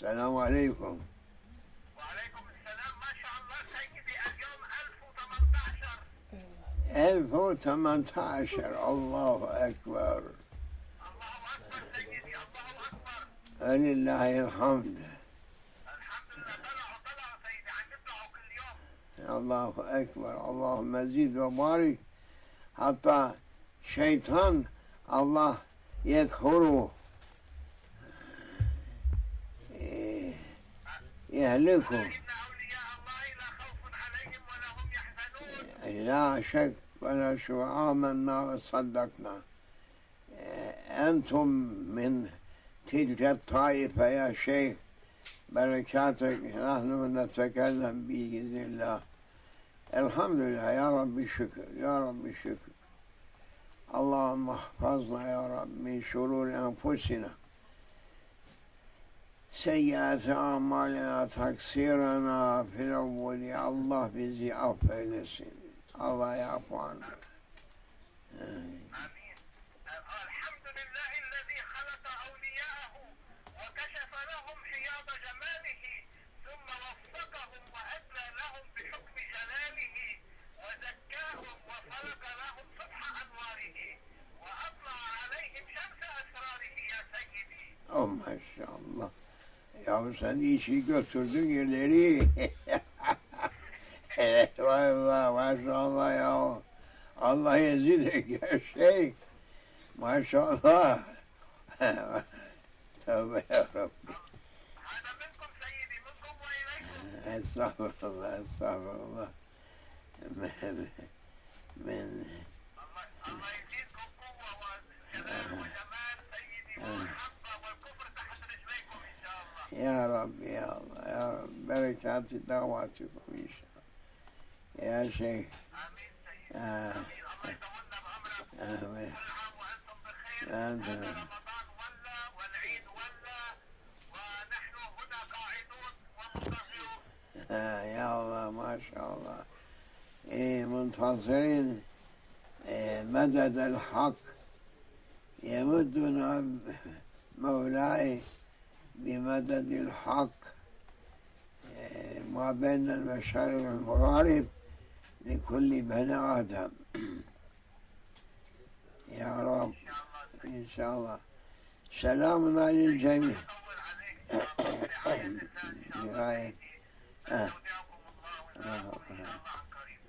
السلام عليكم. وعليكم السلام. ما شاء الله سيدي اليوم 1018 ألف وثمانية الله أكبر. الله أكبر سيدي. الله أكبر. ولله الحمد. الحمد لله. طلعوا طلعوا سيدي. عم يطلعوا كل يوم الله أكبر. اللهم زد وبارك حتى شيطان الله يكفره يهلكه إن أولياء الله لا شك ولا شو آمنا وصدقنا أنتم من تلك الطائفة يا شيخ. بركاتك نحن نتكلم بإذن الله. الحمد لله. يا رب الشكر يا رب الشكر اللهم احفظنا يا رب من شرور أنفسنا. سيئات أعمالنا تقصيرنا في الأول. الله بزي eylesin الله يعفو عنا آمين الحمد لله الذي خلق أولياءه وكشف لهم حياض جماله ثم وفقهم وأدلى yahu sen işi götürdün ileri. evet valla maşallah ya. Allah izniyle her şey. Maşallah. Tövbe yarabbim. Estağfurullah, estağfurullah. ben, ben يا رب يا الله يا رب. بركات دعواتكم إن شاء الله يا شيخ. آه. آمين. ومنتظرون آه يا الله ما شاء الله. إيه منتظرين إيه مدد الحق. يمدنا مولاي بمدد الحق إيه ما بين المشارق والمغارب لكل بني آدم. يا رب إن شاء الله. سلام على الجميع. يطول عليك برعاية الله إن شاء الله برعاية آه.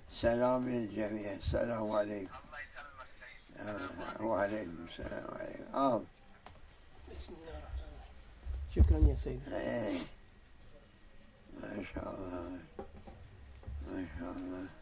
سلام للجميع. السلام عليكم. آه، وعليكم السلام. عليكم آه. بسم الله. Чекання сей. Maşallah. Maşallah.